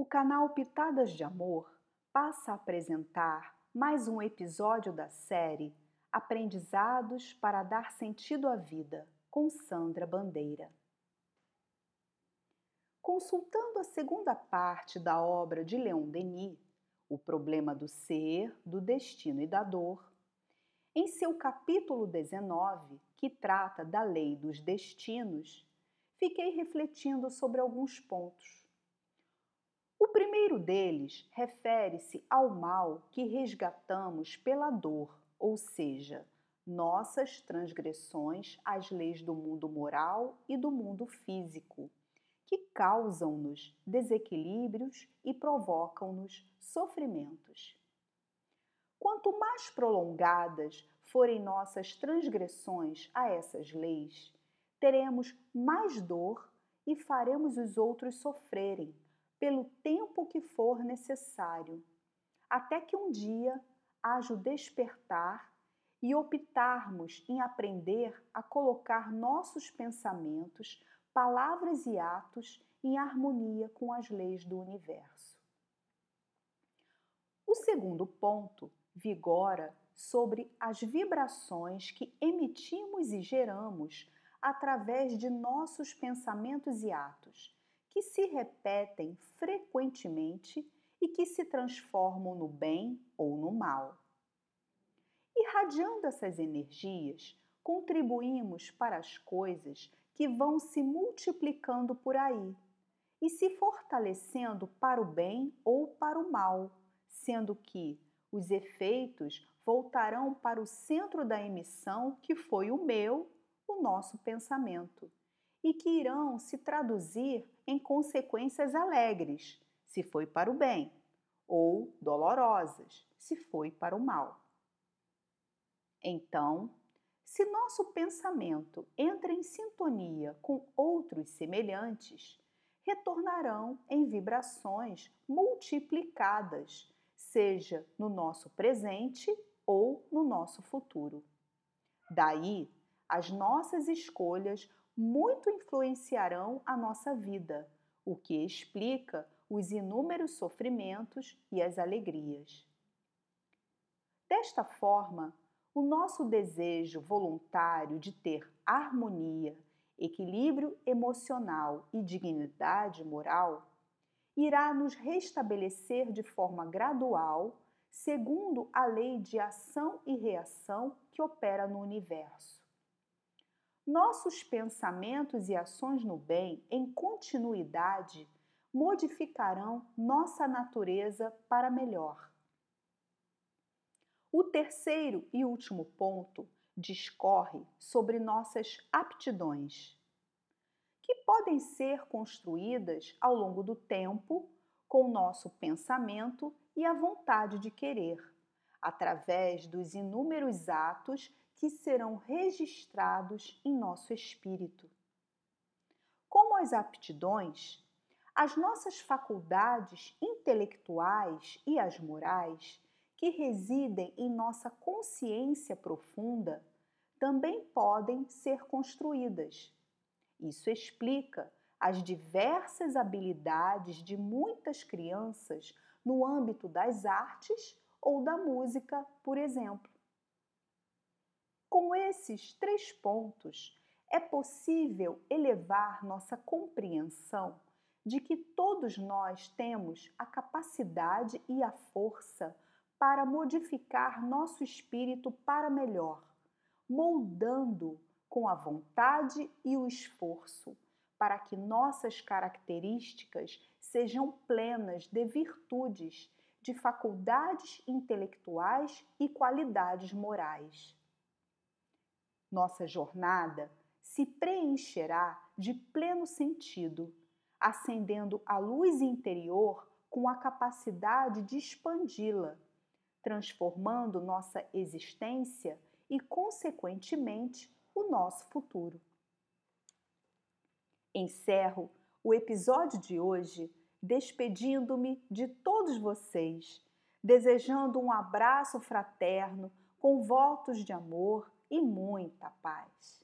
O canal Pitadas de Amor passa a apresentar mais um episódio da série Aprendizados para dar sentido à vida, com Sandra Bandeira. Consultando a segunda parte da obra de Leon Denis, O Problema do Ser, do Destino e da Dor, em seu capítulo 19, que trata da lei dos destinos, fiquei refletindo sobre alguns pontos. O primeiro deles refere-se ao mal que resgatamos pela dor, ou seja, nossas transgressões às leis do mundo moral e do mundo físico, que causam-nos desequilíbrios e provocam-nos sofrimentos. Quanto mais prolongadas forem nossas transgressões a essas leis, teremos mais dor e faremos os outros sofrerem pelo tempo que for necessário, até que um dia haja o despertar e optarmos em aprender a colocar nossos pensamentos, palavras e atos em harmonia com as leis do universo. O segundo ponto vigora sobre as vibrações que emitimos e geramos através de nossos pensamentos e atos, que se repetem frequentemente e que se transformam no bem ou no mal. Irradiando essas energias, contribuímos para as coisas que vão se multiplicando por aí e se fortalecendo para o bem ou para o mal, sendo que os efeitos voltarão para o centro da emissão, que foi o meu, o nosso pensamento, e que irão se traduzir em consequências alegres, se foi para o bem, ou dolorosas, se foi para o mal. Então, se nosso pensamento entra em sintonia com outros semelhantes, retornarão em vibrações multiplicadas, seja no nosso presente ou no nosso futuro. Daí, as nossas escolhas muito influenciarão a nossa vida, o que explica os inúmeros sofrimentos e as alegrias. Desta forma, o nosso desejo voluntário de ter harmonia, equilíbrio emocional e dignidade moral irá nos restabelecer de forma gradual segundo a lei de ação e reação que opera no universo. Nossos pensamentos e ações no bem, em continuidade, modificarão nossa natureza para melhor. O terceiro e último ponto discorre sobre nossas aptidões, que podem ser construídas ao longo do tempo com nosso pensamento e a vontade de querer, através dos inúmeros atos que serão registrados em nosso espírito. Como as aptidões, as nossas faculdades intelectuais e as morais, que residem em nossa consciência profunda, também podem ser construídas. Isso explica as diversas habilidades de muitas crianças no âmbito das artes ou da música, por exemplo. Com esses três pontos, é possível elevar nossa compreensão de que todos nós temos a capacidade e a força para modificar nosso espírito para melhor, moldando com a vontade e o esforço, para que nossas características sejam plenas de virtudes, de faculdades intelectuais e qualidades morais. Nossa jornada se preencherá de pleno sentido, acendendo a luz interior com a capacidade de expandi-la, transformando nossa existência e, consequentemente, o nosso futuro. Encerro o episódio de hoje despedindo-me de todos vocês, desejando um abraço fraterno com votos de amor e muita paz.